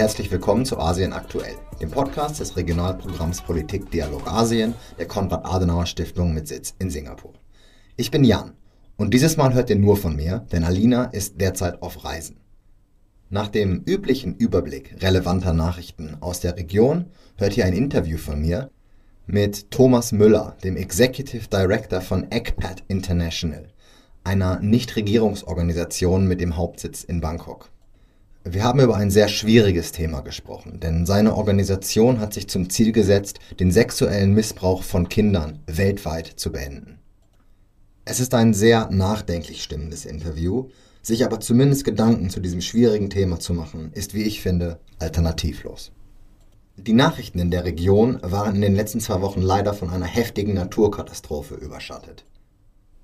herzlich willkommen zu Asien aktuell, dem Podcast des Regionalprogramms Politik Dialog Asien der Konrad-Adenauer-Stiftung mit Sitz in Singapur. Ich bin Jan und dieses Mal hört ihr nur von mir, denn Alina ist derzeit auf Reisen. Nach dem üblichen Überblick relevanter Nachrichten aus der Region hört ihr ein Interview von mir mit Thomas Müller, dem Executive Director von ECPAT International, einer Nichtregierungsorganisation mit dem Hauptsitz in Bangkok. Wir haben über ein sehr schwieriges Thema gesprochen, denn seine Organisation hat sich zum Ziel gesetzt, den sexuellen Missbrauch von Kindern weltweit zu beenden. Es ist ein sehr nachdenklich stimmendes Interview, sich aber zumindest Gedanken zu diesem schwierigen Thema zu machen, ist, wie ich finde, alternativlos. Die Nachrichten in der Region waren in den letzten zwei Wochen leider von einer heftigen Naturkatastrophe überschattet.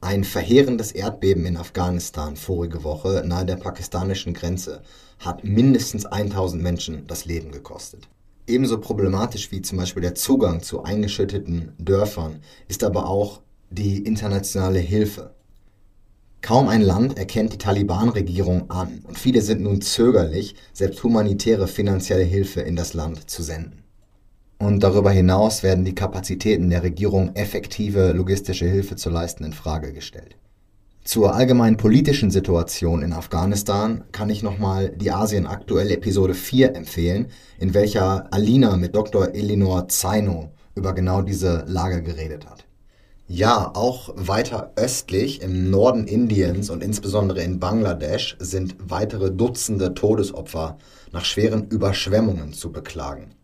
Ein verheerendes Erdbeben in Afghanistan vorige Woche nahe der pakistanischen Grenze hat mindestens 1000 Menschen das Leben gekostet. Ebenso problematisch wie zum Beispiel der Zugang zu eingeschütteten Dörfern ist aber auch die internationale Hilfe. Kaum ein Land erkennt die Taliban-Regierung an und viele sind nun zögerlich, selbst humanitäre finanzielle Hilfe in das Land zu senden. Und darüber hinaus werden die Kapazitäten der Regierung, effektive logistische Hilfe zu leisten, in Frage gestellt. Zur allgemeinen politischen Situation in Afghanistan kann ich nochmal die Asien aktuell Episode 4 empfehlen, in welcher Alina mit Dr. Elinor Zaino über genau diese Lage geredet hat. Ja, auch weiter östlich im Norden Indiens und insbesondere in Bangladesch sind weitere Dutzende Todesopfer nach schweren Überschwemmungen zu beklagen.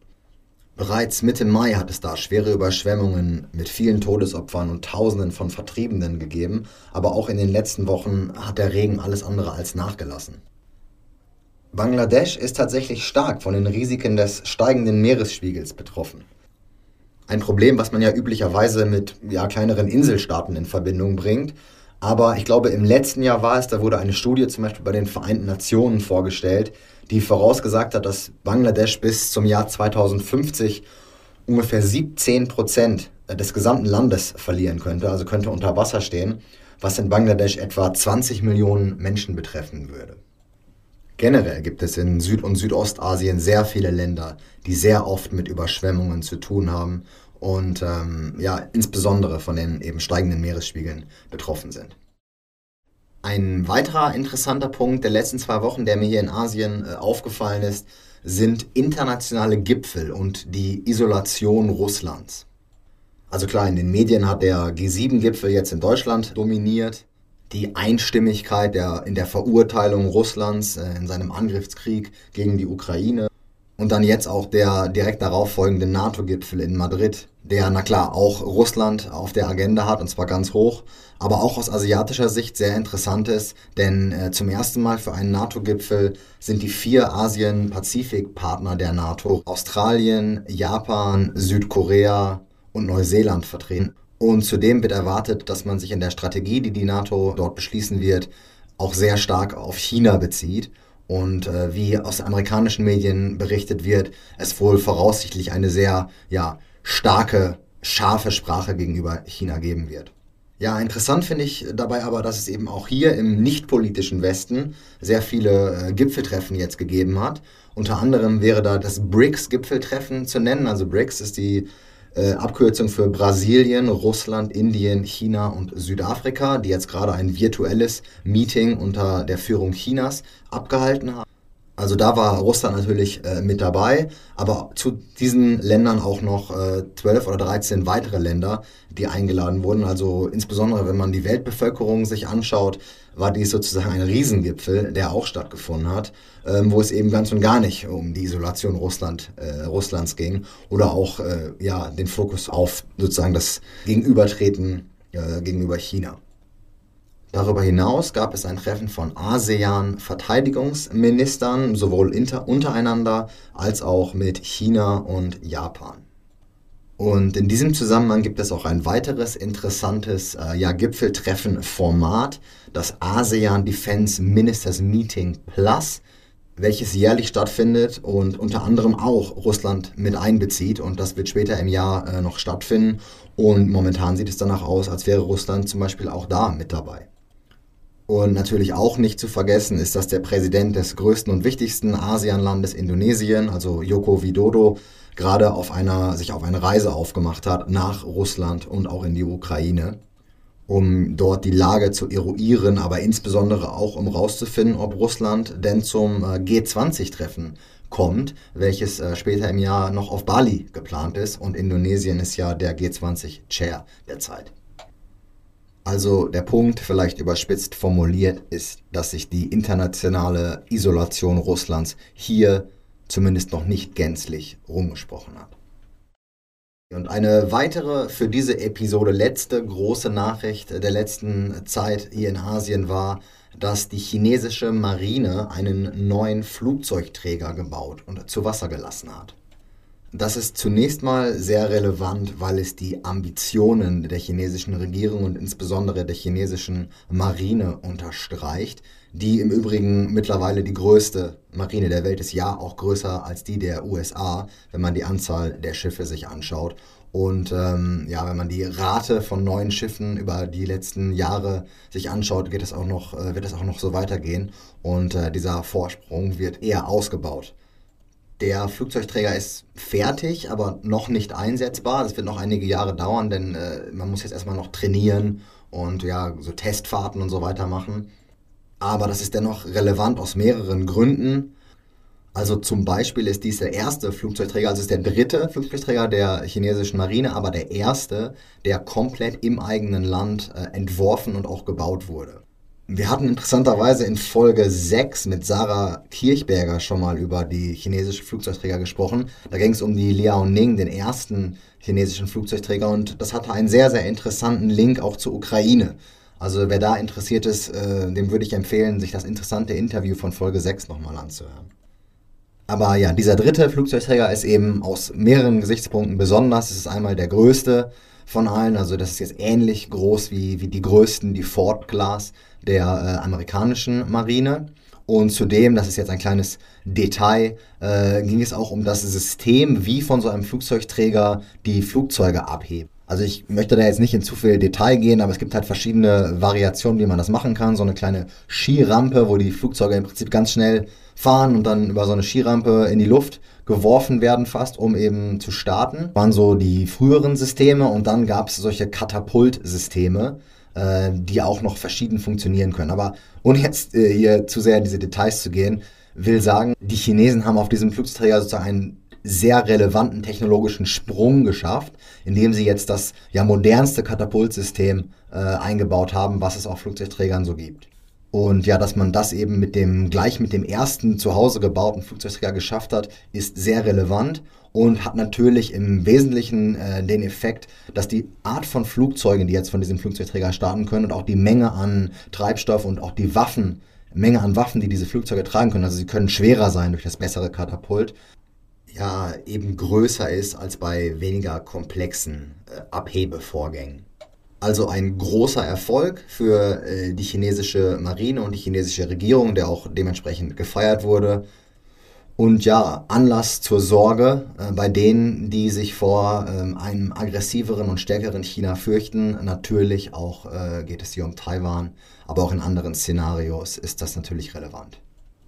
Bereits Mitte Mai hat es da schwere Überschwemmungen mit vielen Todesopfern und Tausenden von Vertriebenen gegeben, aber auch in den letzten Wochen hat der Regen alles andere als nachgelassen. Bangladesch ist tatsächlich stark von den Risiken des steigenden Meeresspiegels betroffen. Ein Problem, was man ja üblicherweise mit ja, kleineren Inselstaaten in Verbindung bringt. Aber ich glaube, im letzten Jahr war es, da wurde eine Studie zum Beispiel bei den Vereinten Nationen vorgestellt, die vorausgesagt hat, dass Bangladesch bis zum Jahr 2050 ungefähr 17 Prozent des gesamten Landes verlieren könnte, also könnte unter Wasser stehen, was in Bangladesch etwa 20 Millionen Menschen betreffen würde. Generell gibt es in Süd- und Südostasien sehr viele Länder, die sehr oft mit Überschwemmungen zu tun haben und ähm, ja, insbesondere von den eben steigenden Meeresspiegeln betroffen sind. Ein weiterer interessanter Punkt der letzten zwei Wochen, der mir hier in Asien äh, aufgefallen ist, sind internationale Gipfel und die Isolation Russlands. Also klar, in den Medien hat der G7-Gipfel jetzt in Deutschland dominiert. Die Einstimmigkeit der, in der Verurteilung Russlands äh, in seinem Angriffskrieg gegen die Ukraine. Und dann jetzt auch der direkt darauf folgende NATO-Gipfel in Madrid, der, na klar, auch Russland auf der Agenda hat, und zwar ganz hoch, aber auch aus asiatischer Sicht sehr interessant ist, denn äh, zum ersten Mal für einen NATO-Gipfel sind die vier Asien-Pazifik-Partner der NATO, Australien, Japan, Südkorea und Neuseeland vertreten. Und zudem wird erwartet, dass man sich in der Strategie, die die NATO dort beschließen wird, auch sehr stark auf China bezieht. Und äh, wie aus amerikanischen Medien berichtet wird, es wohl voraussichtlich eine sehr ja, starke, scharfe Sprache gegenüber China geben wird. Ja, interessant finde ich dabei aber, dass es eben auch hier im nicht-politischen Westen sehr viele äh, Gipfeltreffen jetzt gegeben hat. Unter anderem wäre da das BRICS-Gipfeltreffen zu nennen. Also BRICS ist die äh, Abkürzung für Brasilien, Russland, Indien, China und Südafrika, die jetzt gerade ein virtuelles Meeting unter der Führung Chinas abgehalten haben. Also da war Russland natürlich äh, mit dabei, aber zu diesen Ländern auch noch äh, 12 oder 13 weitere Länder, die eingeladen wurden. Also insbesondere wenn man die Weltbevölkerung sich anschaut, war dies sozusagen ein Riesengipfel, der auch stattgefunden hat, ähm, wo es eben ganz und gar nicht um die Isolation Russland, äh, Russlands ging oder auch äh, ja, den Fokus auf sozusagen das Gegenübertreten äh, gegenüber China. Darüber hinaus gab es ein Treffen von ASEAN-Verteidigungsministern, sowohl inter untereinander als auch mit China und Japan. Und in diesem Zusammenhang gibt es auch ein weiteres interessantes äh, ja, Gipfeltreffen-Format, das ASEAN Defense Ministers Meeting Plus, welches jährlich stattfindet und unter anderem auch Russland mit einbezieht. Und das wird später im Jahr äh, noch stattfinden. Und momentan sieht es danach aus, als wäre Russland zum Beispiel auch da mit dabei. Und natürlich auch nicht zu vergessen ist, dass der Präsident des größten und wichtigsten ASEAN-Landes Indonesien, also Joko Widodo, gerade auf einer, sich auf eine Reise aufgemacht hat nach Russland und auch in die Ukraine, um dort die Lage zu eruieren, aber insbesondere auch um herauszufinden, ob Russland denn zum äh, G20-Treffen kommt, welches äh, später im Jahr noch auf Bali geplant ist und Indonesien ist ja der G20-Chair derzeit. Also der Punkt, vielleicht überspitzt formuliert, ist, dass sich die internationale Isolation Russlands hier zumindest noch nicht gänzlich rumgesprochen hat. Und eine weitere für diese Episode letzte große Nachricht der letzten Zeit hier in Asien war, dass die chinesische Marine einen neuen Flugzeugträger gebaut und zu Wasser gelassen hat. Das ist zunächst mal sehr relevant, weil es die Ambitionen der chinesischen Regierung und insbesondere der chinesischen Marine unterstreicht, die im Übrigen mittlerweile die größte Marine der Welt ist, ja auch größer als die der USA, wenn man die Anzahl der Schiffe sich anschaut. Und ähm, ja, wenn man die Rate von neuen Schiffen über die letzten Jahre sich anschaut, geht es auch noch, äh, wird es auch noch so weitergehen. Und äh, dieser Vorsprung wird eher ausgebaut. Der Flugzeugträger ist fertig, aber noch nicht einsetzbar. Das wird noch einige Jahre dauern, denn äh, man muss jetzt erstmal noch trainieren und ja, so Testfahrten und so weiter machen. Aber das ist dennoch relevant aus mehreren Gründen. Also zum Beispiel ist dies der erste Flugzeugträger, also ist der dritte Flugzeugträger der chinesischen Marine, aber der erste, der komplett im eigenen Land äh, entworfen und auch gebaut wurde. Wir hatten interessanterweise in Folge 6 mit Sarah Kirchberger schon mal über die chinesischen Flugzeugträger gesprochen. Da ging es um die Liaoning, den ersten chinesischen Flugzeugträger und das hatte einen sehr, sehr interessanten Link auch zur Ukraine. Also wer da interessiert ist, äh, dem würde ich empfehlen, sich das interessante Interview von Folge 6 nochmal anzuhören. Aber ja, dieser dritte Flugzeugträger ist eben aus mehreren Gesichtspunkten besonders. Es ist einmal der größte von allen, also das ist jetzt ähnlich groß wie, wie die größten, die Ford Class der äh, amerikanischen Marine. Und zudem, das ist jetzt ein kleines Detail, äh, ging es auch um das System, wie von so einem Flugzeugträger die Flugzeuge abheben. Also ich möchte da jetzt nicht in zu viel Detail gehen, aber es gibt halt verschiedene Variationen, wie man das machen kann. So eine kleine Skirampe, wo die Flugzeuge im Prinzip ganz schnell fahren und dann über so eine Skirampe in die Luft geworfen werden fast, um eben zu starten. Das waren so die früheren Systeme und dann gab es solche Katapultsysteme, äh, die auch noch verschieden funktionieren können. Aber ohne jetzt äh, hier zu sehr in diese Details zu gehen, will sagen, die Chinesen haben auf diesem Flugzeugträger sozusagen einen sehr relevanten technologischen Sprung geschafft, indem sie jetzt das ja modernste Katapultsystem äh, eingebaut haben, was es auf Flugzeugträgern so gibt. Und ja, dass man das eben mit dem, gleich mit dem ersten zu Hause gebauten Flugzeugträger geschafft hat, ist sehr relevant und hat natürlich im Wesentlichen äh, den Effekt, dass die Art von Flugzeugen, die jetzt von diesem Flugzeugträger starten können und auch die Menge an Treibstoff und auch die Waffen, Menge an Waffen, die diese Flugzeuge tragen können, also sie können schwerer sein durch das bessere Katapult, ja eben größer ist als bei weniger komplexen äh, Abhebevorgängen. Also ein großer Erfolg für äh, die chinesische Marine und die chinesische Regierung, der auch dementsprechend gefeiert wurde. Und ja, Anlass zur Sorge äh, bei denen, die sich vor ähm, einem aggressiveren und stärkeren China fürchten. Natürlich auch äh, geht es hier um Taiwan, aber auch in anderen Szenarios ist das natürlich relevant.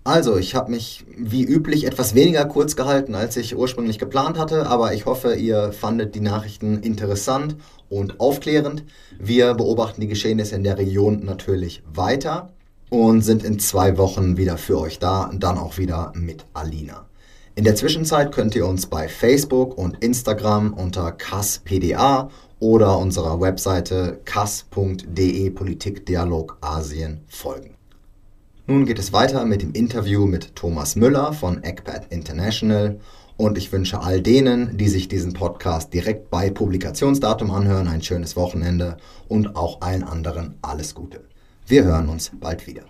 Also, ich habe mich wie üblich etwas weniger kurz gehalten, als ich ursprünglich geplant hatte, aber ich hoffe, ihr fandet die Nachrichten interessant und aufklärend. Wir beobachten die Geschehnisse in der Region natürlich weiter und sind in zwei Wochen wieder für euch da, dann auch wieder mit Alina. In der Zwischenzeit könnt ihr uns bei Facebook und Instagram unter kasspda oder unserer Webseite kass.de Politikdialog Asien folgen. Nun geht es weiter mit dem Interview mit Thomas Müller von ECPAT International und ich wünsche all denen, die sich diesen Podcast direkt bei Publikationsdatum anhören, ein schönes Wochenende und auch allen anderen alles Gute. Wir hören uns bald wieder.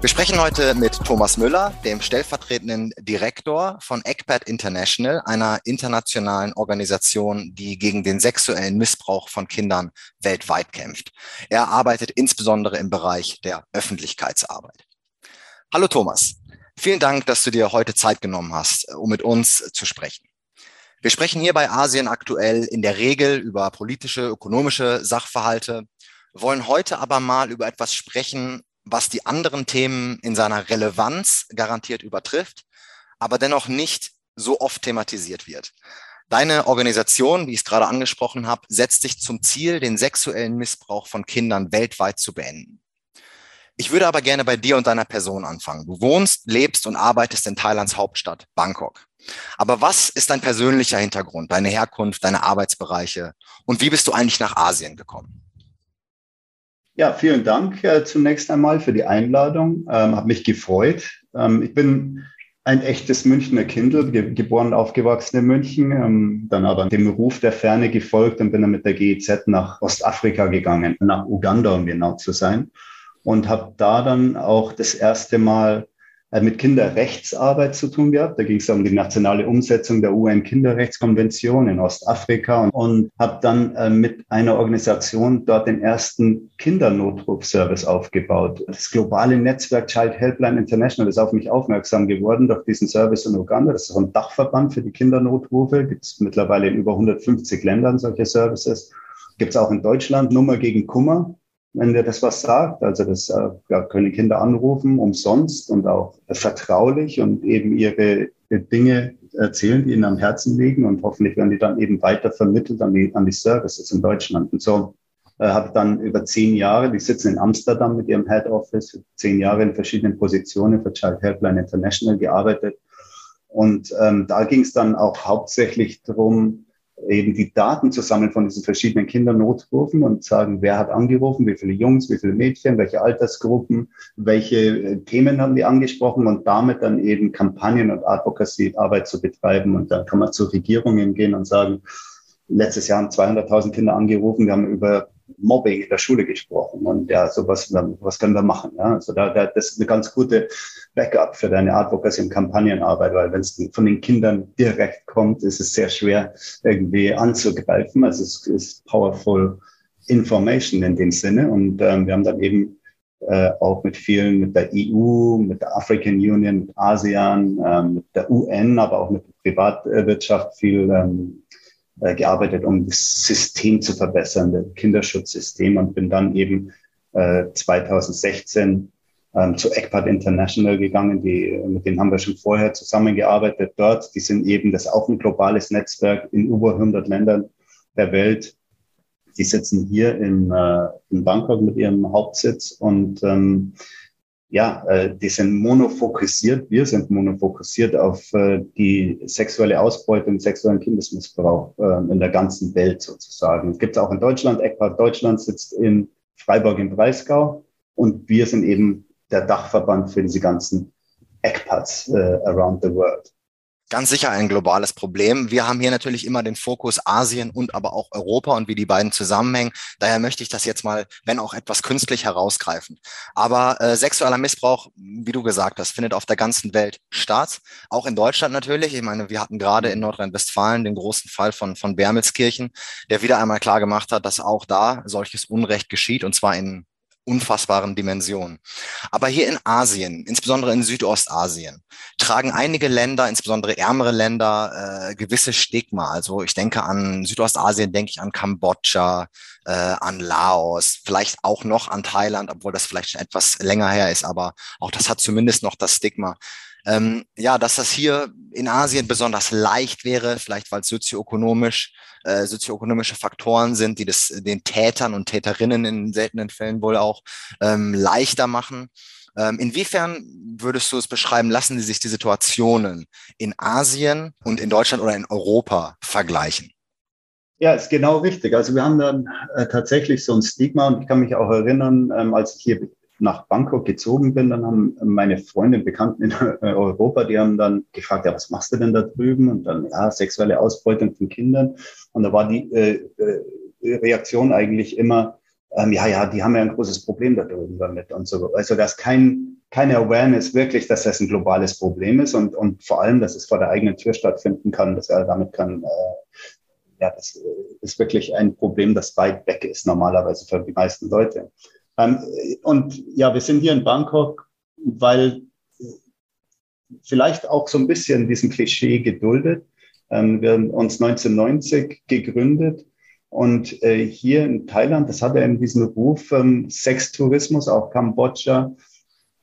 Wir sprechen heute mit Thomas Müller, dem stellvertretenden Direktor von ECPAT International, einer internationalen Organisation, die gegen den sexuellen Missbrauch von Kindern weltweit kämpft. Er arbeitet insbesondere im Bereich der Öffentlichkeitsarbeit. Hallo Thomas. Vielen Dank, dass du dir heute Zeit genommen hast, um mit uns zu sprechen. Wir sprechen hier bei Asien aktuell in der Regel über politische, ökonomische Sachverhalte, wollen heute aber mal über etwas sprechen, was die anderen Themen in seiner Relevanz garantiert übertrifft, aber dennoch nicht so oft thematisiert wird. Deine Organisation, wie ich es gerade angesprochen habe, setzt sich zum Ziel, den sexuellen Missbrauch von Kindern weltweit zu beenden. Ich würde aber gerne bei dir und deiner Person anfangen. Du wohnst, lebst und arbeitest in Thailands Hauptstadt Bangkok. Aber was ist dein persönlicher Hintergrund, deine Herkunft, deine Arbeitsbereiche und wie bist du eigentlich nach Asien gekommen? Ja, vielen Dank äh, zunächst einmal für die Einladung. Ähm, Habe mich gefreut. Ähm, ich bin ein echtes Münchner Kind, ge geboren und aufgewachsen in München, ähm, dann aber dem Ruf der Ferne gefolgt und bin dann mit der GEZ nach Ostafrika gegangen, nach Uganda, um genau zu sein. Und habe da dann auch das erste Mal mit Kinderrechtsarbeit zu tun gehabt. Da ging es um die nationale Umsetzung der UN-Kinderrechtskonvention in Ostafrika und, und habe dann äh, mit einer Organisation dort den ersten Kindernotrufservice aufgebaut. Das globale Netzwerk Child Helpline International ist auf mich aufmerksam geworden durch diesen Service in Uganda. Das ist ein Dachverband für die Kindernotrufe. Gibt es mittlerweile in über 150 Ländern solche Services. Gibt es auch in Deutschland Nummer gegen Kummer wenn dir das was sagt. Also das äh, ja, können Kinder anrufen, umsonst und auch vertraulich und eben ihre äh, Dinge erzählen, die ihnen am Herzen liegen und hoffentlich werden die dann eben weiter vermittelt an die, an die Services in Deutschland. Und so äh, habe dann über zehn Jahre, die sitzen in Amsterdam mit ihrem Head Office, zehn Jahre in verschiedenen Positionen für Child Helpline International gearbeitet. Und ähm, da ging es dann auch hauptsächlich darum, eben die Daten zu sammeln von diesen verschiedenen Kindernotrufen und sagen, wer hat angerufen, wie viele Jungs, wie viele Mädchen, welche Altersgruppen, welche äh, Themen haben die angesprochen und damit dann eben Kampagnen und Advocacy-Arbeit zu betreiben. Und dann kann man zu Regierungen gehen und sagen, letztes Jahr haben 200.000 Kinder angerufen, wir haben über Mobbing in der Schule gesprochen und ja, sowas, was können wir machen? Ja? Also da, da, das ist eine ganz gute Backup für deine Advocacy und Kampagnenarbeit, weil wenn es von den Kindern direkt kommt, ist es sehr schwer irgendwie anzugreifen. Also es ist powerful information in dem Sinne und ähm, wir haben dann eben äh, auch mit vielen, mit der EU, mit der African Union, mit ASEAN, ähm, mit der UN, aber auch mit der Privatwirtschaft viel ähm, äh, gearbeitet, um das System zu verbessern, das Kinderschutzsystem und bin dann eben äh, 2016 ähm, zu ECPAT International gegangen, die, mit denen haben wir schon vorher zusammengearbeitet dort. Die sind eben das auch ein globales Netzwerk in über 100 Ländern der Welt. Die sitzen hier in, äh, in Bangkok mit ihrem Hauptsitz und ähm, ja, äh, die sind monofokussiert, wir sind monofokussiert auf äh, die sexuelle Ausbeutung, sexuellen Kindesmissbrauch äh, in der ganzen Welt sozusagen. Es auch in Deutschland. ECPAT Deutschland sitzt in Freiburg im Breisgau und wir sind eben der Dachverband für diese ganzen ECPATs äh, around the world ganz sicher ein globales Problem. Wir haben hier natürlich immer den Fokus Asien und aber auch Europa und wie die beiden zusammenhängen. Daher möchte ich das jetzt mal, wenn auch etwas künstlich herausgreifen. Aber äh, sexueller Missbrauch, wie du gesagt hast, findet auf der ganzen Welt statt. Auch in Deutschland natürlich. Ich meine, wir hatten gerade in Nordrhein-Westfalen den großen Fall von, von Wermelskirchen, der wieder einmal klar gemacht hat, dass auch da solches Unrecht geschieht und zwar in unfassbaren Dimensionen. Aber hier in Asien, insbesondere in Südostasien, tragen einige Länder, insbesondere ärmere Länder, äh, gewisse Stigma. Also ich denke an Südostasien, denke ich an Kambodscha, äh, an Laos, vielleicht auch noch an Thailand, obwohl das vielleicht schon etwas länger her ist, aber auch das hat zumindest noch das Stigma. Ähm, ja, dass das hier in Asien besonders leicht wäre, vielleicht weil es sozioökonomisch äh, sozioökonomische Faktoren sind, die das den Tätern und Täterinnen in seltenen Fällen wohl auch ähm, leichter machen. Ähm, inwiefern würdest du es beschreiben, lassen Sie sich die Situationen in Asien und in Deutschland oder in Europa vergleichen? Ja, ist genau richtig. Also wir haben dann äh, tatsächlich so ein Stigma und ich kann mich auch erinnern, ähm, als ich hier nach Bangkok gezogen bin, dann haben meine Freunde, Bekannten in Europa, die haben dann gefragt, ja, was machst du denn da drüben? Und dann, ja, sexuelle Ausbeutung von Kindern. Und da war die äh, äh, Reaktion eigentlich immer, ähm, ja, ja, die haben ja ein großes Problem da drüben damit und so. Also da ist kein, keine Awareness wirklich, dass das ein globales Problem ist und, und vor allem, dass es vor der eigenen Tür stattfinden kann, dass er damit kann, äh, ja, das ist wirklich ein Problem, das weit weg ist normalerweise für die meisten Leute. Ähm, und ja, wir sind hier in Bangkok, weil vielleicht auch so ein bisschen diesem Klischee geduldet. Ähm, wir haben uns 1990 gegründet und äh, hier in Thailand, das hatte eben diesen Ruf, ähm, Sextourismus, auch Kambodscha.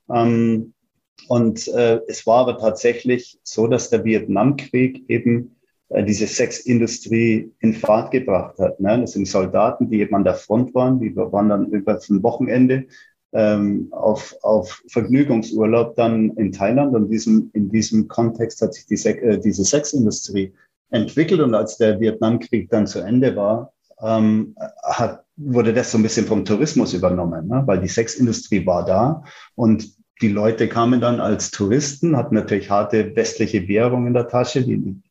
Und äh, es war aber tatsächlich so, dass der Vietnamkrieg eben diese Sexindustrie in Fahrt gebracht hat. Ne? Das sind Soldaten, die eben an der Front waren, die waren dann über ein Wochenende ähm, auf, auf Vergnügungsurlaub dann in Thailand. Und diesem, in diesem Kontext hat sich die, äh, diese Sexindustrie entwickelt. Und als der Vietnamkrieg dann zu Ende war, ähm, hat, wurde das so ein bisschen vom Tourismus übernommen, ne? weil die Sexindustrie war da und die Leute kamen dann als Touristen, hatten natürlich harte westliche Währung in der Tasche. Die,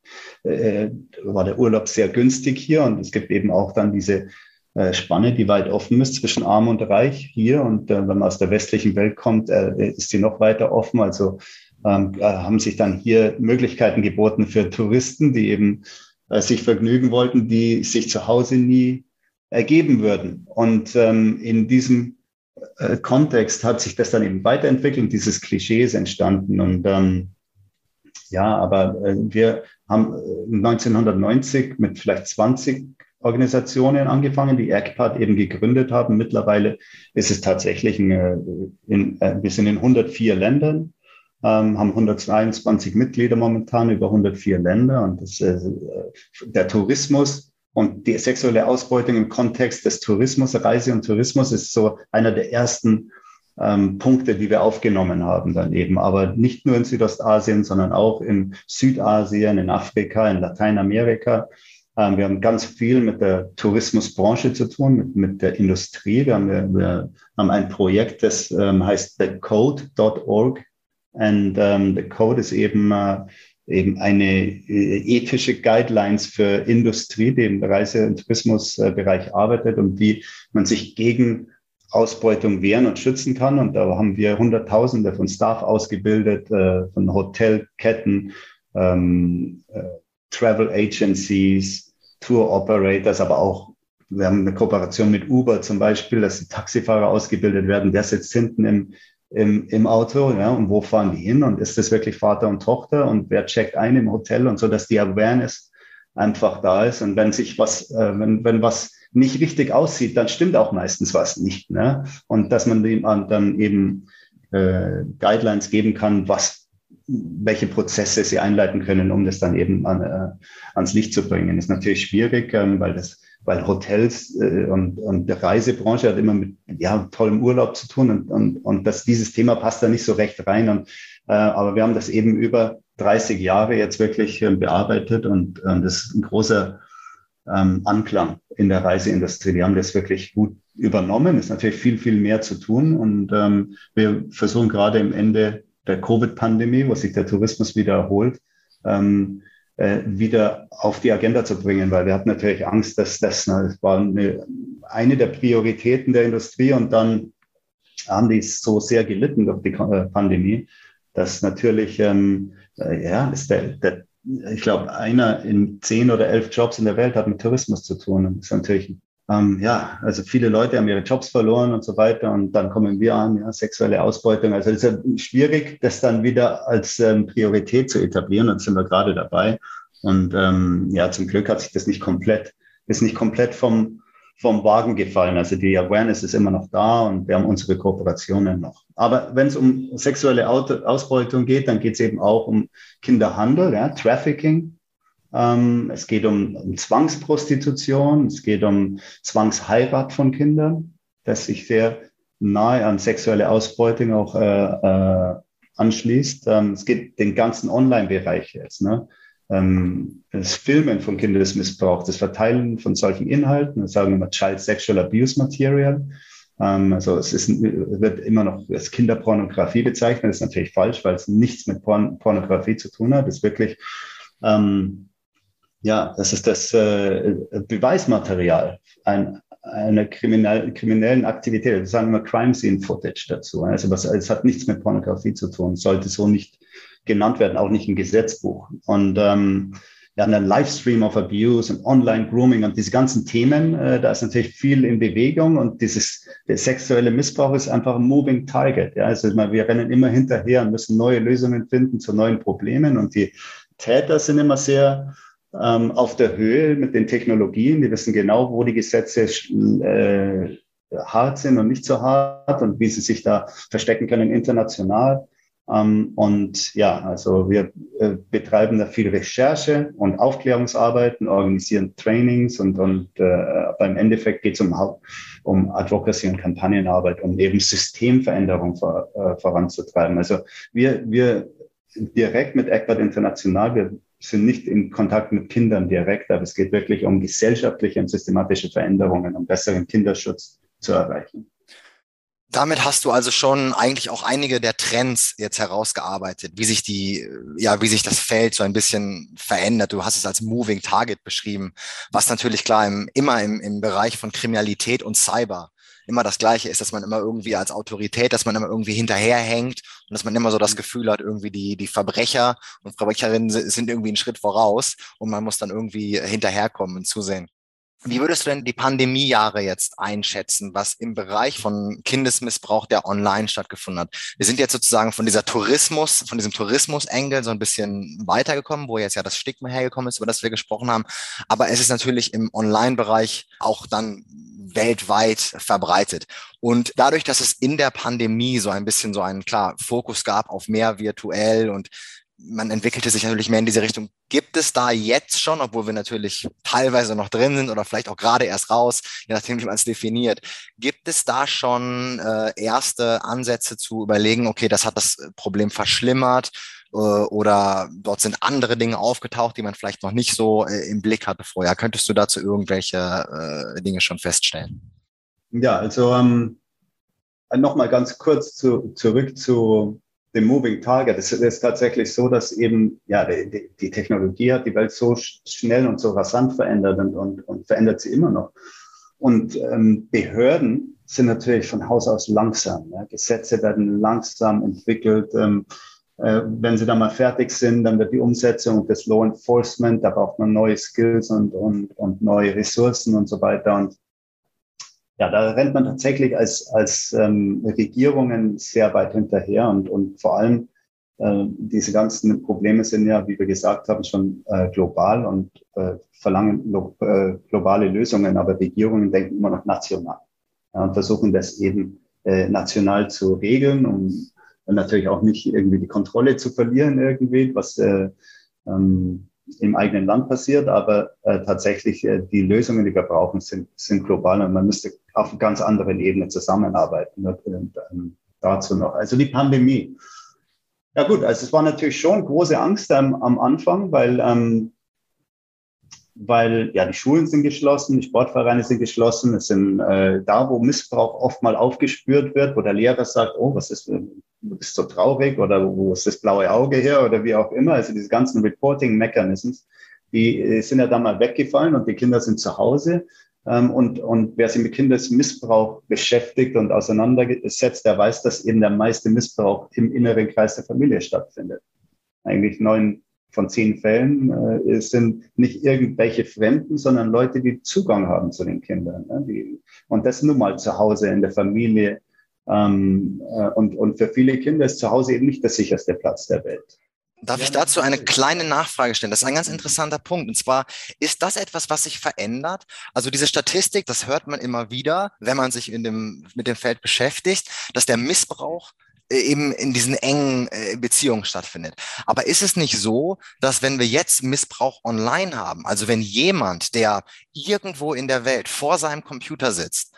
äh, war der Urlaub sehr günstig hier und es gibt eben auch dann diese äh, Spanne, die weit offen ist zwischen Arm und Reich hier. Und äh, wenn man aus der westlichen Welt kommt, äh, ist sie noch weiter offen. Also ähm, äh, haben sich dann hier Möglichkeiten geboten für Touristen, die eben äh, sich vergnügen wollten, die sich zu Hause nie ergeben würden. Und ähm, in diesem Kontext hat sich das dann eben weiterentwickelt, dieses Klischee ist entstanden. Und ähm, ja, aber äh, wir haben 1990 äh, mit vielleicht 20 Organisationen angefangen, die ERCPAD eben gegründet haben. Mittlerweile ist es tatsächlich, ein, in, äh, wir sind in 104 Ländern, ähm, haben 122 Mitglieder momentan, über 104 Länder. Und das, äh, der Tourismus und die sexuelle Ausbeutung im Kontext des Tourismus, Reise und Tourismus ist so einer der ersten ähm, Punkte, die wir aufgenommen haben dann eben. Aber nicht nur in Südostasien, sondern auch in Südasien, in Afrika, in Lateinamerika. Ähm, wir haben ganz viel mit der Tourismusbranche zu tun, mit, mit der Industrie. Wir haben, wir, haben ein Projekt, das ähm, heißt thecode.org. Und ähm, the Code ist eben äh, eben eine äh, ethische Guidelines für Industrie, die im Reise- und Tourismusbereich arbeitet und wie man sich gegen Ausbeutung wehren und schützen kann. Und da haben wir Hunderttausende von Staff ausgebildet, äh, von Hotelketten, ähm, äh, Travel Agencies, Tour Operators, aber auch wir haben eine Kooperation mit Uber zum Beispiel, dass die Taxifahrer ausgebildet werden. Der sitzt hinten im, im, im Auto, ja, und wo fahren die hin? Und ist das wirklich Vater und Tochter? Und wer checkt ein im Hotel? Und so, dass die Awareness einfach da ist. Und wenn sich was, äh, wenn, wenn was nicht richtig aussieht, dann stimmt auch meistens was nicht. Ne? Und dass man dem dann eben äh, Guidelines geben kann, was welche Prozesse sie einleiten können, um das dann eben an, äh, ans Licht zu bringen, ist natürlich schwierig, ähm, weil das weil Hotels äh, und, und der Reisebranche hat immer mit ja, tollem Urlaub zu tun und, und, und das, dieses Thema passt da nicht so recht rein. Und, äh, aber wir haben das eben über 30 Jahre jetzt wirklich äh, bearbeitet und äh, das ist ein großer ähm, Anklang in der Reiseindustrie. Die haben das wirklich gut übernommen. Es ist natürlich viel, viel mehr zu tun und ähm, wir versuchen gerade im Ende der Covid-Pandemie, wo sich der Tourismus wieder erholt, ähm, äh, wieder auf die Agenda zu bringen, weil wir hatten natürlich Angst, dass das, na, das war eine, eine der Prioritäten der Industrie und dann haben die so sehr gelitten durch die äh, Pandemie, dass natürlich, ähm, äh, ja, ist der, der ich glaube, einer in zehn oder elf Jobs in der Welt hat mit Tourismus zu tun. Und das ist natürlich, ähm, ja, also viele Leute haben ihre Jobs verloren und so weiter. Und dann kommen wir an, ja, sexuelle Ausbeutung. Also es ist ja schwierig, das dann wieder als ähm, Priorität zu etablieren. Und sind wir gerade dabei. Und ähm, ja, zum Glück hat sich das nicht komplett, ist nicht komplett vom, vom Wagen gefallen. Also die Awareness ist immer noch da und wir haben unsere Kooperationen noch. Aber wenn es um sexuelle Ausbeutung geht, dann geht es eben auch um Kinderhandel, ja, Trafficking. Ähm, es geht um, um, Zwangsprostitution, es geht um Zwangsheirat von Kindern, das sich sehr nahe an sexuelle Ausbeutung auch äh, äh, anschließt. Ähm, es geht den ganzen Online-Bereich jetzt. Ne? Ähm, das Filmen von Kindesmissbrauch, das Verteilen von solchen Inhalten, sagen wir Child Sexual Abuse Material. Ähm, also es ist, wird immer noch als Kinderpornografie bezeichnet, das ist natürlich falsch, weil es nichts mit Porn Pornografie zu tun hat. Das ist wirklich, ähm, ja, das ist das äh, Beweismaterial ein, einer kriminell, kriminellen Aktivität. Das sagen wir Crime Scene Footage dazu. Also es hat nichts mit Pornografie zu tun, sollte so nicht genannt werden, auch nicht im Gesetzbuch. Und ähm, ja, einen Livestream of Abuse und Online-Grooming und diese ganzen Themen, äh, da ist natürlich viel in Bewegung und dieses der sexuelle Missbrauch ist einfach ein moving target. Ja, also wir rennen immer hinterher und müssen neue Lösungen finden zu neuen Problemen und die Täter sind immer sehr ähm, auf der Höhe mit den Technologien. Die wissen genau, wo die Gesetze äh, hart sind und nicht so hart und wie sie sich da verstecken können international. Ähm, und ja, also wir äh, betreiben da viel Recherche und Aufklärungsarbeiten, organisieren Trainings und, und äh, beim Endeffekt geht es um, um Advocacy und Kampagnenarbeit, um eben Systemveränderung vor, äh, voranzutreiben. Also wir, wir direkt mit Eckbert International, wir sind nicht in Kontakt mit Kindern direkt, aber es geht wirklich um gesellschaftliche und systematische Veränderungen, um besseren Kinderschutz zu erreichen. Damit hast du also schon eigentlich auch einige der Trends jetzt herausgearbeitet, wie sich die, ja, wie sich das Feld so ein bisschen verändert. Du hast es als Moving Target beschrieben, was natürlich klar im, immer im, im Bereich von Kriminalität und Cyber immer das Gleiche ist, dass man immer irgendwie als Autorität, dass man immer irgendwie hinterherhängt und dass man immer so das mhm. Gefühl hat, irgendwie die, die Verbrecher und Verbrecherinnen sind irgendwie einen Schritt voraus und man muss dann irgendwie hinterherkommen und zusehen. Wie würdest du denn die Pandemiejahre jetzt einschätzen, was im Bereich von Kindesmissbrauch, der online stattgefunden hat? Wir sind jetzt sozusagen von dieser Tourismus, von diesem Tourismus-Engel so ein bisschen weitergekommen, wo jetzt ja das Stigma hergekommen ist, über das wir gesprochen haben. Aber es ist natürlich im Online-Bereich auch dann weltweit verbreitet. Und dadurch, dass es in der Pandemie so ein bisschen so einen, klar, Fokus gab auf mehr virtuell und man entwickelte sich natürlich mehr in diese Richtung. Gibt es da jetzt schon, obwohl wir natürlich teilweise noch drin sind oder vielleicht auch gerade erst raus, je nachdem, wie man es definiert, gibt es da schon äh, erste Ansätze zu überlegen, okay, das hat das Problem verschlimmert äh, oder dort sind andere Dinge aufgetaucht, die man vielleicht noch nicht so äh, im Blick hatte vorher. Könntest du dazu irgendwelche äh, Dinge schon feststellen? Ja, also ähm, nochmal ganz kurz zu, zurück zu dem Moving Target. Es ist tatsächlich so, dass eben ja die, die Technologie hat die Welt so schnell und so rasant verändert und, und, und verändert sie immer noch. Und ähm, Behörden sind natürlich von Haus aus langsam. Ja. Gesetze werden langsam entwickelt. Ähm, äh, wenn sie dann mal fertig sind, dann wird die Umsetzung des Law Enforcement, da braucht man neue Skills und, und, und neue Ressourcen und so weiter. Und ja, da rennt man tatsächlich als, als ähm, Regierungen sehr weit hinterher und, und vor allem äh, diese ganzen Probleme sind ja, wie wir gesagt haben, schon äh, global und äh, verlangen äh, globale Lösungen, aber Regierungen denken immer noch national ja, und versuchen das eben äh, national zu regeln, um natürlich auch nicht irgendwie die Kontrolle zu verlieren irgendwie, was äh, ähm, im eigenen Land passiert, aber äh, tatsächlich äh, die Lösungen, die wir brauchen, sind, sind global und man müsste auf ganz anderen Ebene zusammenarbeiten. Und, und, ähm, dazu noch. Also die Pandemie. Ja gut, also es war natürlich schon große Angst ähm, am Anfang, weil, ähm, weil ja die Schulen sind geschlossen, die Sportvereine sind geschlossen. Es sind äh, da, wo Missbrauch oft mal aufgespürt wird, wo der Lehrer sagt, oh, was ist, du bist so traurig oder wo ist das blaue Auge her oder wie auch immer. Also diese ganzen Reporting-Mechanisms, die äh, sind ja dann mal weggefallen und die Kinder sind zu Hause. Ähm, und, und wer sich mit Kindesmissbrauch beschäftigt und auseinandersetzt, der weiß, dass eben der meiste Missbrauch im inneren Kreis der Familie stattfindet. Eigentlich neun von zehn Fällen äh, sind nicht irgendwelche Fremden, sondern Leute, die Zugang haben zu den Kindern. Ne? Die, und das nun mal zu Hause in der Familie ähm, äh, und, und für viele Kinder ist zu Hause eben nicht der sicherste Platz der Welt. Darf ich dazu eine kleine Nachfrage stellen? Das ist ein ganz interessanter Punkt. Und zwar, ist das etwas, was sich verändert? Also diese Statistik, das hört man immer wieder, wenn man sich in dem, mit dem Feld beschäftigt, dass der Missbrauch eben in diesen engen äh, Beziehungen stattfindet. Aber ist es nicht so, dass wenn wir jetzt Missbrauch online haben, also wenn jemand, der irgendwo in der Welt vor seinem Computer sitzt,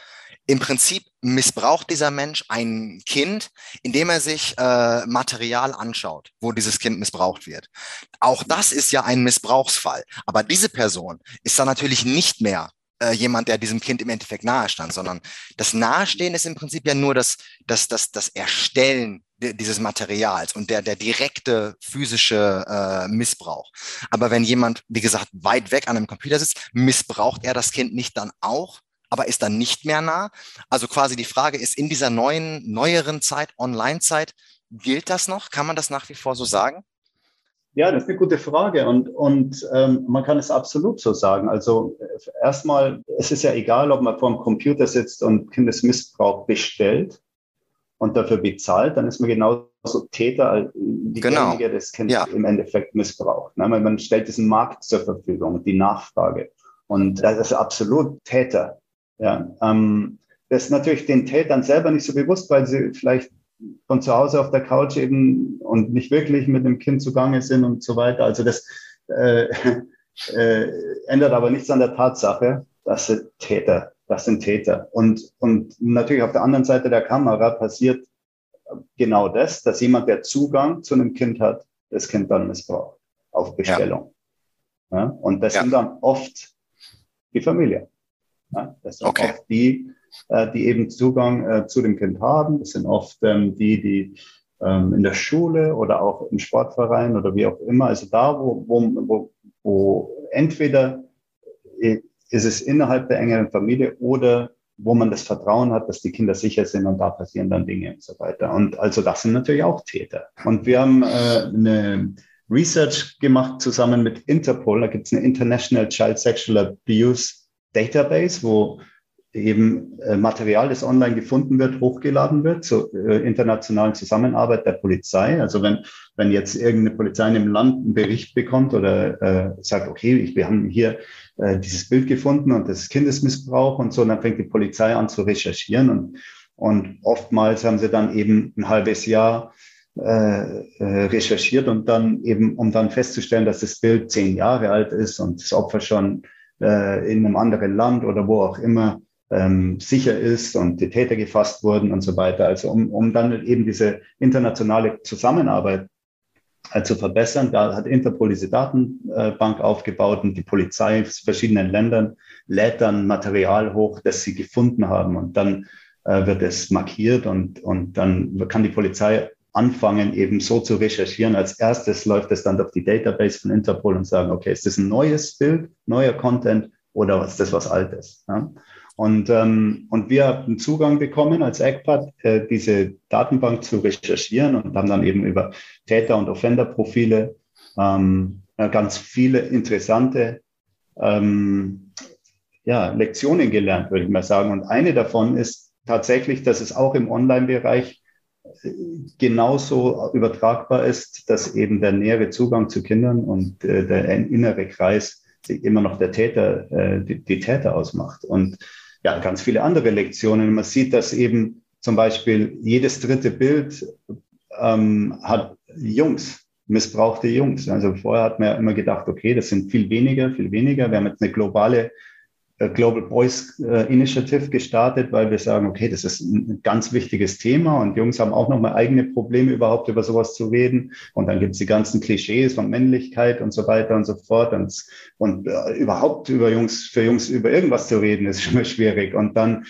im Prinzip missbraucht dieser Mensch ein Kind, indem er sich äh, Material anschaut, wo dieses Kind missbraucht wird. Auch das ist ja ein Missbrauchsfall. Aber diese Person ist dann natürlich nicht mehr äh, jemand, der diesem Kind im Endeffekt nahestand, sondern das Nahestehen ist im Prinzip ja nur das, das, das, das Erstellen dieses Materials und der, der direkte physische äh, Missbrauch. Aber wenn jemand, wie gesagt, weit weg an einem Computer sitzt, missbraucht er das Kind nicht dann auch? aber ist dann nicht mehr nah. Also quasi die Frage ist, in dieser neuen, neueren Zeit, Online-Zeit, gilt das noch? Kann man das nach wie vor so sagen? Ja, das ist eine gute Frage und, und ähm, man kann es absolut so sagen. Also äh, erstmal, es ist ja egal, ob man vor dem Computer sitzt und Kindesmissbrauch bestellt und dafür bezahlt, dann ist man genauso Täter wie genau. derjenige, das Kind ja. im Endeffekt missbraucht. Ne? Man stellt diesen Markt zur Verfügung, die Nachfrage. Und das ist absolut Täter. Ja, ähm, das ist natürlich den Tätern selber nicht so bewusst, weil sie vielleicht von zu Hause auf der Couch eben und nicht wirklich mit dem Kind zugange sind und so weiter. Also das äh, äh, ändert aber nichts an der Tatsache, dass sie Täter, das sind Täter. Und, und natürlich auf der anderen Seite der Kamera passiert genau das, dass jemand, der Zugang zu einem Kind hat, das Kind dann missbraucht auf Bestellung. Ja. ja? Und das ja. sind dann oft die Familie. Das sind okay. oft die, äh, die eben Zugang äh, zu dem Kind haben. Das sind oft ähm, die, die ähm, in der Schule oder auch im Sportverein oder wie auch immer. Also da, wo, wo, wo, wo entweder ist es innerhalb der engeren Familie oder wo man das Vertrauen hat, dass die Kinder sicher sind und da passieren dann Dinge und so weiter. Und also das sind natürlich auch Täter. Und wir haben äh, eine Research gemacht zusammen mit Interpol. Da gibt es eine International Child Sexual Abuse Database, wo eben äh, Material, das online gefunden wird, hochgeladen wird zur äh, internationalen Zusammenarbeit der Polizei. Also wenn, wenn jetzt irgendeine Polizei in einem Land einen Bericht bekommt oder äh, sagt, okay, ich, wir haben hier äh, dieses Bild gefunden und das ist Kindesmissbrauch und so, und dann fängt die Polizei an zu recherchieren und, und oftmals haben sie dann eben ein halbes Jahr äh, äh, recherchiert und dann eben, um dann festzustellen, dass das Bild zehn Jahre alt ist und das Opfer schon äh, in einem anderen Land oder wo auch immer ähm, sicher ist und die Täter gefasst wurden und so weiter. Also um, um dann eben diese internationale Zusammenarbeit äh, zu verbessern. Da hat Interpol diese Datenbank aufgebaut und die Polizei aus verschiedenen Ländern lädt dann Material hoch, das sie gefunden haben und dann äh, wird es markiert und, und dann kann die Polizei anfangen, eben so zu recherchieren. Als erstes läuft es dann auf die Database von Interpol und sagen, okay, ist das ein neues Bild, neuer Content oder ist das was Altes? Ja? Und, ähm, und wir haben Zugang bekommen als ECPAT, äh, diese Datenbank zu recherchieren und haben dann eben über Täter- und Offenderprofile ähm, ganz viele interessante ähm, ja, Lektionen gelernt, würde ich mal sagen. Und eine davon ist tatsächlich, dass es auch im Online-Bereich äh, genauso übertragbar ist, dass eben der nähere Zugang zu Kindern und äh, der innere Kreis immer noch der Täter, äh, die, die Täter ausmacht. Und ja, ganz viele andere Lektionen. Man sieht, dass eben zum Beispiel jedes dritte Bild ähm, hat Jungs, missbrauchte Jungs. Also vorher hat man ja immer gedacht, okay, das sind viel weniger, viel weniger. Wir haben jetzt eine globale Global Boys äh, Initiative gestartet, weil wir sagen, okay, das ist ein ganz wichtiges Thema und Jungs haben auch nochmal eigene Probleme, überhaupt über sowas zu reden. Und dann gibt es die ganzen Klischees von Männlichkeit und so weiter und so fort. Und, und äh, überhaupt über Jungs, für Jungs über irgendwas zu reden, ist schon mal schwierig. Und dann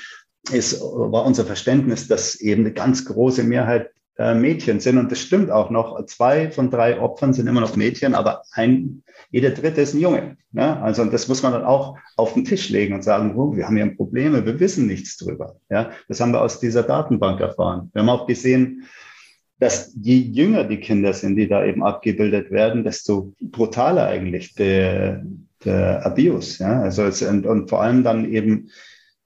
ist, war unser Verständnis, dass eben eine ganz große Mehrheit äh, Mädchen sind. Und das stimmt auch noch. Zwei von drei Opfern sind immer noch Mädchen, aber ein, jeder dritte ist ein Junge. Ne? Also das muss man dann auch auf den Tisch legen und sagen, oh, wir haben hier Probleme, wir wissen nichts drüber. Ja? Das haben wir aus dieser Datenbank erfahren. Wir haben auch gesehen, dass je jünger die Kinder sind, die da eben abgebildet werden, desto brutaler eigentlich der, der Abuse. Ja? Also es, und, und vor allem dann eben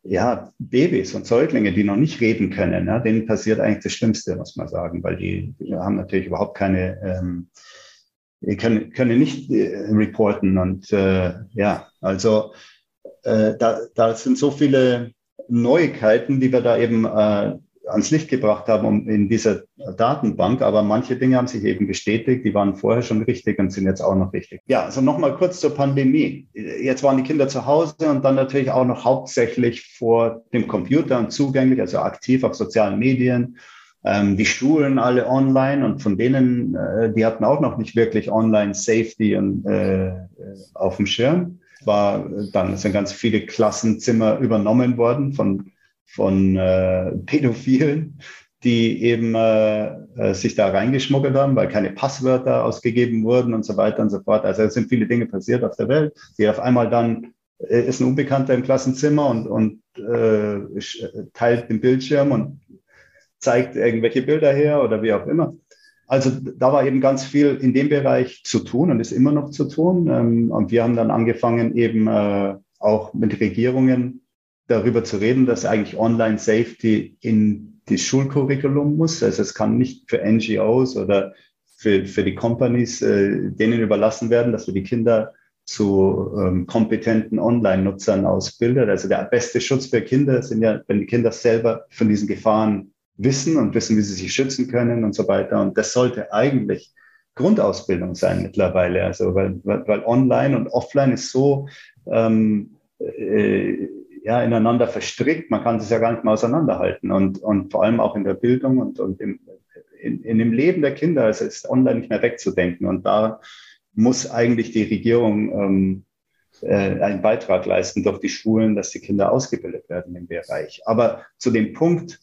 ja, Babys und Säuglinge, die noch nicht reden können, ja, denen passiert eigentlich das Schlimmste, muss man sagen, weil die, die haben natürlich überhaupt keine, ähm, können, können nicht äh, reporten und äh, ja, also äh, da, da sind so viele Neuigkeiten, die wir da eben äh, ans Licht gebracht haben in dieser Datenbank. Aber manche Dinge haben sich eben bestätigt, die waren vorher schon richtig und sind jetzt auch noch richtig. Ja, also nochmal kurz zur Pandemie. Jetzt waren die Kinder zu Hause und dann natürlich auch noch hauptsächlich vor dem Computer und zugänglich, also aktiv auf sozialen Medien. Ähm, die Schulen alle online und von denen, äh, die hatten auch noch nicht wirklich Online-Safety äh, auf dem Schirm. War, dann sind ganz viele Klassenzimmer übernommen worden von von äh, Pädophilen, die eben äh, äh, sich da reingeschmuggelt haben, weil keine Passwörter ausgegeben wurden und so weiter und so fort. Also es sind viele Dinge passiert auf der Welt, die auf einmal dann äh, ist ein Unbekannter im Klassenzimmer und, und äh, teilt den Bildschirm und zeigt irgendwelche Bilder her oder wie auch immer. also da war eben ganz viel in dem Bereich zu tun und ist immer noch zu tun. Ähm, und wir haben dann angefangen, eben äh, auch mit Regierungen darüber zu reden, dass eigentlich Online Safety in das Schulcurriculum muss. Also es kann nicht für NGOs oder für, für die Companies äh, denen überlassen werden, dass wir die Kinder zu ähm, kompetenten Online-Nutzern ausbildet. Also der beste Schutz für Kinder sind ja, wenn die Kinder selber von diesen Gefahren wissen und wissen, wie sie sich schützen können und so weiter. Und das sollte eigentlich Grundausbildung sein mittlerweile. Also weil, weil, online und offline ist so ähm, äh, ja, ineinander verstrickt. Man kann es ja gar nicht mehr auseinanderhalten. Und, und vor allem auch in der Bildung und, und im, in, in dem Leben der Kinder also ist online nicht mehr wegzudenken. Und da muss eigentlich die Regierung ähm, äh, einen Beitrag leisten durch die Schulen, dass die Kinder ausgebildet werden im Bereich. Aber zu dem Punkt,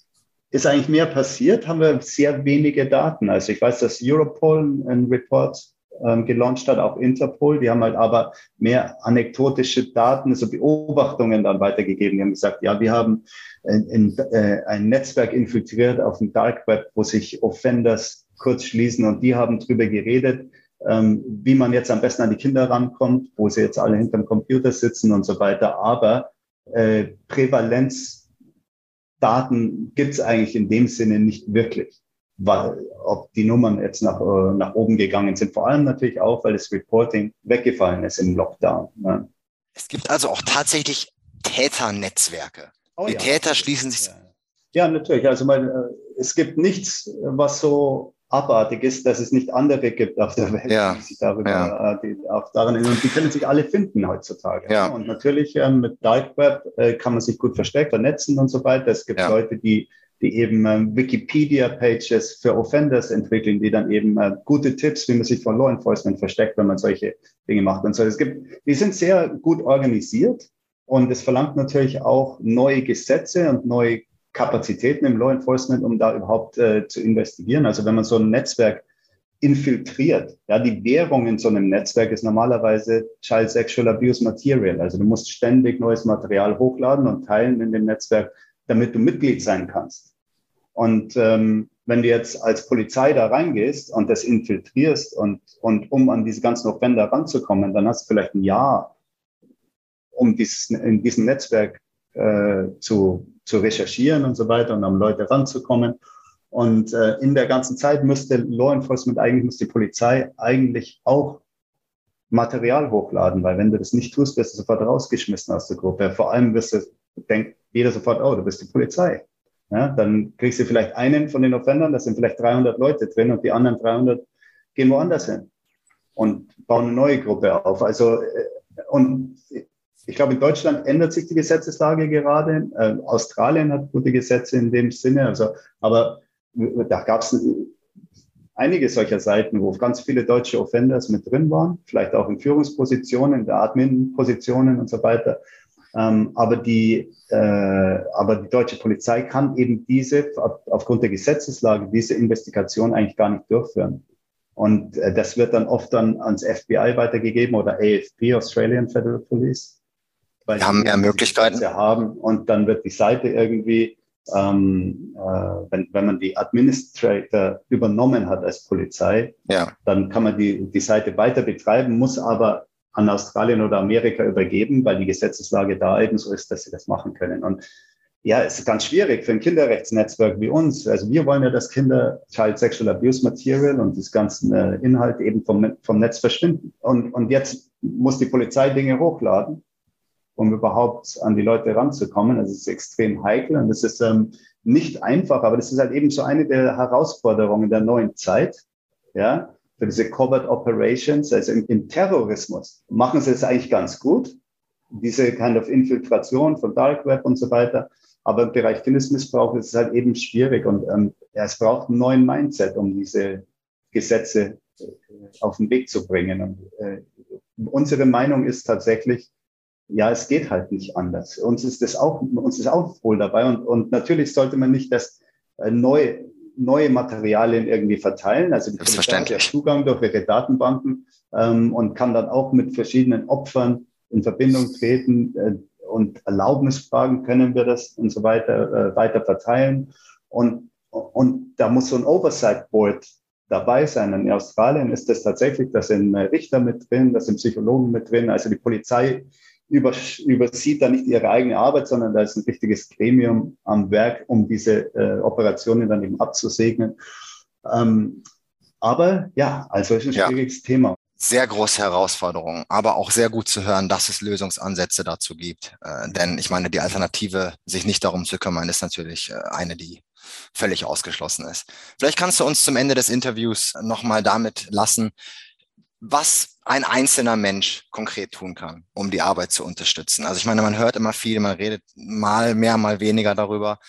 ist eigentlich mehr passiert, haben wir sehr wenige Daten. Also ich weiß, dass Europol einen Report ähm, gelauncht hat, auch Interpol. Die haben halt aber mehr anekdotische Daten, also Beobachtungen dann weitergegeben. Die haben gesagt, ja, wir haben in, in, äh, ein Netzwerk infiltriert auf dem Dark Web, wo sich Offenders kurz schließen und die haben drüber geredet, ähm, wie man jetzt am besten an die Kinder rankommt, wo sie jetzt alle hinterm Computer sitzen und so weiter. Aber äh, Prävalenzdaten gibt es eigentlich in dem Sinne nicht wirklich, ob die Nummern jetzt nach, äh, nach oben gegangen sind. Vor allem natürlich auch, weil das Reporting weggefallen ist im Lockdown. Ne? Es gibt also auch tatsächlich Täternetzwerke. Oh, die ja. Täter schließen sich. Ja, natürlich. Also mal, äh, es gibt nichts, was so abartig ist, dass es nicht andere gibt auf der Welt, ja. die sich darüber, ja. Äh, die auch daran und die können sich alle finden heutzutage. Ja. Und natürlich ähm, mit Dark Web äh, kann man sich gut versteckt vernetzen und so weiter. Es gibt. Leute, die die eben ähm, Wikipedia-Pages für Offenders entwickeln, die dann eben äh, gute Tipps, wie man sich von Law Enforcement versteckt, wenn man solche Dinge macht und so. Es gibt, die sind sehr gut organisiert und es verlangt natürlich auch neue Gesetze und neue Kapazitäten im Law Enforcement, um da überhaupt äh, zu investigieren. Also wenn man so ein Netzwerk infiltriert, ja, die Währung in so einem Netzwerk ist normalerweise Child Sexual Abuse Material. Also du musst ständig neues Material hochladen und teilen in dem Netzwerk, damit du Mitglied sein kannst. Und ähm, wenn du jetzt als Polizei da reingehst und das infiltrierst und, und um an diese ganzen Offender ranzukommen, dann hast du vielleicht ein Jahr, um dieses, in diesem Netzwerk äh, zu zu recherchieren und so weiter und um Leute ranzukommen. Und äh, in der ganzen Zeit müsste Law Enforcement eigentlich, muss die Polizei eigentlich auch Material hochladen, weil wenn du das nicht tust, wirst du sofort rausgeschmissen aus der Gruppe. Vor allem wirst du, denkt jeder sofort, oh, du bist die Polizei. Ja, dann kriegst du vielleicht einen von den Offendern, da sind vielleicht 300 Leute drin und die anderen 300 gehen woanders hin und bauen eine neue Gruppe auf. Also, äh, und ich glaube, in Deutschland ändert sich die Gesetzeslage gerade. Äh, Australien hat gute Gesetze in dem Sinne. Also, aber da gab es einige solcher Seiten, wo ganz viele deutsche Offenders mit drin waren, vielleicht auch in Führungspositionen, in Admin-Positionen und so weiter. Ähm, aber, die, äh, aber die deutsche Polizei kann eben diese, aufgrund der Gesetzeslage, diese Investigation eigentlich gar nicht durchführen. Und äh, das wird dann oft dann ans FBI weitergegeben oder AFP, Australian Federal Police weil wir haben mehr Möglichkeiten. Haben und dann wird die Seite irgendwie, ähm, äh, wenn, wenn man die Administrator übernommen hat als Polizei, ja. dann kann man die, die Seite weiter betreiben, muss aber an Australien oder Amerika übergeben, weil die Gesetzeslage da eben so ist, dass sie das machen können. Und ja, es ist ganz schwierig für ein Kinderrechtsnetzwerk wie uns. Also wir wollen ja, dass Kinder Child Sexual Abuse Material und das ganze äh, Inhalt eben vom, vom Netz verschwinden. Und, und jetzt muss die Polizei Dinge hochladen um überhaupt an die Leute ranzukommen. Das ist extrem heikel und das ist ähm, nicht einfach, aber das ist halt eben so eine der Herausforderungen der neuen Zeit. Ja, für diese Covert Operations, also im, Terrorismus, machen sie es eigentlich ganz gut. Diese kind of Infiltration von Dark Web und so weiter. Aber im Bereich Kindesmissbrauch ist es halt eben schwierig und ähm, es braucht einen neuen Mindset, um diese Gesetze äh, auf den Weg zu bringen. Und äh, unsere Meinung ist tatsächlich, ja, es geht halt nicht anders. Uns ist das auch, uns ist auch wohl dabei. Und, und natürlich sollte man nicht das äh, neue, neue Materialien irgendwie verteilen. Also die Polizei hat ja Zugang durch ihre Datenbanken ähm, und kann dann auch mit verschiedenen Opfern in Verbindung treten äh, und Erlaubnisfragen können wir das und so weiter äh, weiter verteilen. Und, und da muss so ein Oversight Board dabei sein. In Australien ist das tatsächlich, da sind Richter mit drin, da sind Psychologen mit drin. Also die Polizei übersieht da nicht ihre eigene Arbeit, sondern da ist ein richtiges Gremium am Werk, um diese äh, Operationen dann eben abzusegnen. Ähm, aber ja, also es ist ein schwieriges ja. Thema sehr große Herausforderung, aber auch sehr gut zu hören, dass es Lösungsansätze dazu gibt. Äh, denn ich meine, die Alternative, sich nicht darum zu kümmern, ist natürlich äh, eine, die völlig ausgeschlossen ist. Vielleicht kannst du uns zum Ende des Interviews nochmal damit lassen, was ein einzelner Mensch konkret tun kann, um die Arbeit zu unterstützen. Also ich meine, man hört immer viel, man redet mal mehr, mal weniger darüber.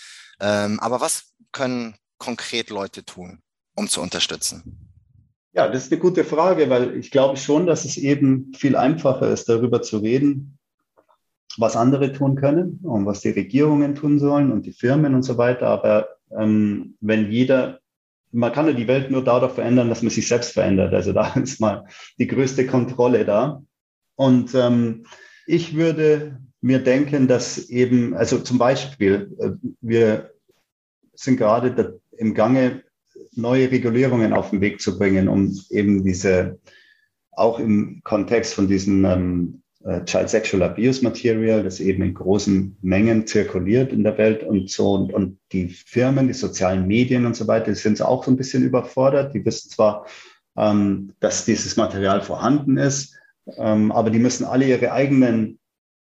Ähm, aber was können konkret Leute tun, um zu unterstützen? Ja, das ist eine gute Frage, weil ich glaube schon, dass es eben viel einfacher ist, darüber zu reden, was andere tun können und was die Regierungen tun sollen und die Firmen und so weiter. Aber ähm, wenn jeder, man kann ja die Welt nur dadurch verändern, dass man sich selbst verändert. Also da ist mal die größte Kontrolle da. Und ähm, ich würde mir denken, dass eben, also zum Beispiel, äh, wir sind gerade im Gange, neue Regulierungen auf den Weg zu bringen, um eben diese, auch im Kontext von diesem ähm, äh, Child Sexual Abuse Material, das eben in großen Mengen zirkuliert in der Welt und so. Und, und die Firmen, die sozialen Medien und so weiter, sind auch so ein bisschen überfordert. Die wissen zwar, ähm, dass dieses Material vorhanden ist, ähm, aber die müssen alle ihre eigenen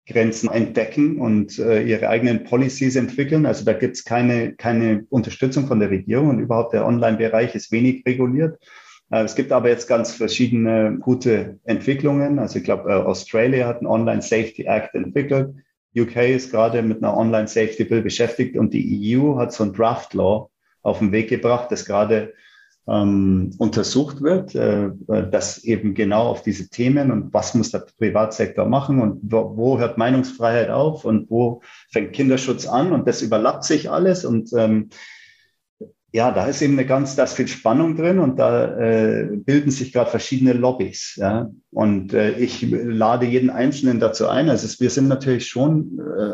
Grenzen entdecken und äh, ihre eigenen Policies entwickeln. Also da gibt es keine, keine Unterstützung von der Regierung und überhaupt der Online-Bereich ist wenig reguliert. Äh, es gibt aber jetzt ganz verschiedene gute Entwicklungen. Also ich glaube, äh, Australia hat einen Online Safety Act entwickelt. UK ist gerade mit einer Online Safety Bill beschäftigt und die EU hat so ein Draft Law auf den Weg gebracht, das gerade ähm, untersucht wird, äh, das eben genau auf diese Themen und was muss der Privatsektor machen und wo, wo, hört Meinungsfreiheit auf und wo fängt Kinderschutz an und das überlappt sich alles und ähm, ja, da ist eben eine ganz, da ist viel Spannung drin und da äh, bilden sich gerade verschiedene Lobbys. Ja? Und äh, ich lade jeden Einzelnen dazu ein. Also wir sind natürlich schon, äh,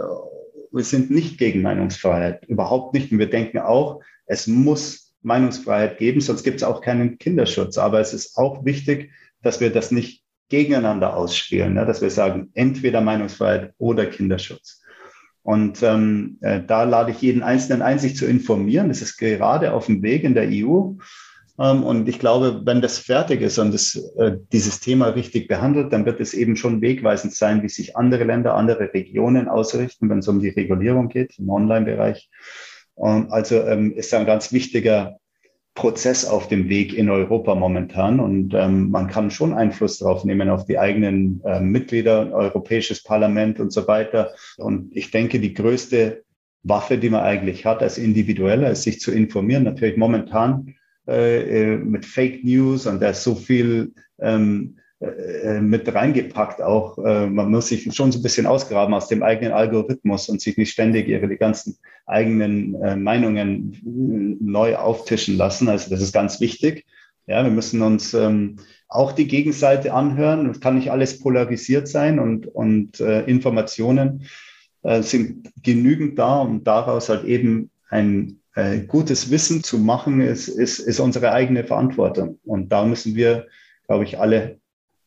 wir sind nicht gegen Meinungsfreiheit, überhaupt nicht. Und wir denken auch, es muss Meinungsfreiheit geben, sonst gibt es auch keinen Kinderschutz. Aber es ist auch wichtig, dass wir das nicht gegeneinander ausspielen, ne? dass wir sagen, entweder Meinungsfreiheit oder Kinderschutz. Und ähm, äh, da lade ich jeden Einzelnen ein, sich zu informieren. Das ist gerade auf dem Weg in der EU. Ähm, und ich glaube, wenn das fertig ist und das, äh, dieses Thema richtig behandelt, dann wird es eben schon wegweisend sein, wie sich andere Länder, andere Regionen ausrichten, wenn es um die Regulierung geht im Online-Bereich. Ähm, also ähm, ist ein ganz wichtiger Prozess auf dem Weg in Europa momentan und ähm, man kann schon Einfluss drauf nehmen auf die eigenen äh, Mitglieder, Europäisches Parlament und so weiter. Und ich denke, die größte Waffe, die man eigentlich hat als Individueller, ist sich zu informieren. Natürlich momentan äh, äh mit Fake News und da ist so viel ähm, äh, mit reingepackt auch. Äh, man muss sich schon so ein bisschen ausgraben aus dem eigenen Algorithmus und sich nicht ständig ihre ganzen eigenen äh, Meinungen neu auftischen lassen. Also das ist ganz wichtig. Ja, wir müssen uns ähm, auch die Gegenseite anhören. Es kann nicht alles polarisiert sein und, und äh, Informationen äh, sind genügend da, um daraus halt eben ein äh, gutes Wissen zu machen, ist, ist, ist unsere eigene Verantwortung. Und da müssen wir, glaube ich, alle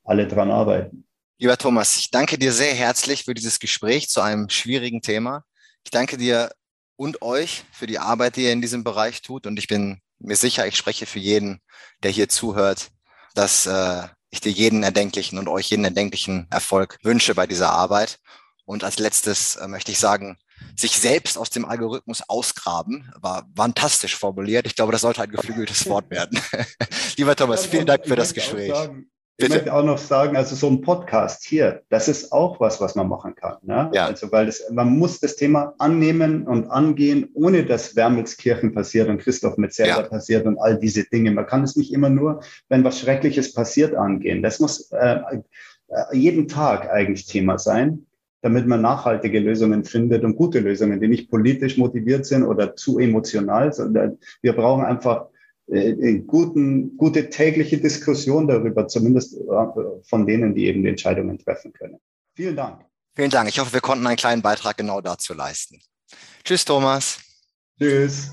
alle dran arbeiten. Lieber Thomas, ich danke dir sehr herzlich für dieses Gespräch zu einem schwierigen Thema. Ich danke dir und euch für die Arbeit, die ihr in diesem Bereich tut. Und ich bin mir sicher, ich spreche für jeden, der hier zuhört, dass äh, ich dir jeden erdenklichen und euch jeden erdenklichen Erfolg wünsche bei dieser Arbeit. Und als letztes äh, möchte ich sagen, sich selbst aus dem Algorithmus ausgraben, war fantastisch formuliert. Ich glaube, das sollte ein geflügeltes Wort werden. Lieber Thomas, vielen Dank für das Gespräch. Ich möchte auch noch sagen, also so ein Podcast hier, das ist auch was, was man machen kann. Ne? Ja. Also weil das, man muss das Thema annehmen und angehen, ohne dass Wermelskirchen passiert und Christoph Metzeler ja. passiert und all diese Dinge. Man kann es nicht immer nur, wenn was Schreckliches passiert, angehen. Das muss äh, äh jeden Tag eigentlich Thema sein, damit man nachhaltige Lösungen findet und gute Lösungen, die nicht politisch motiviert sind oder zu emotional, sondern wir brauchen einfach äh, guten, gute tägliche Diskussion darüber, zumindest äh, von denen, die eben die Entscheidungen treffen können. Vielen Dank. Vielen Dank. Ich hoffe, wir konnten einen kleinen Beitrag genau dazu leisten. Tschüss, Thomas. Tschüss.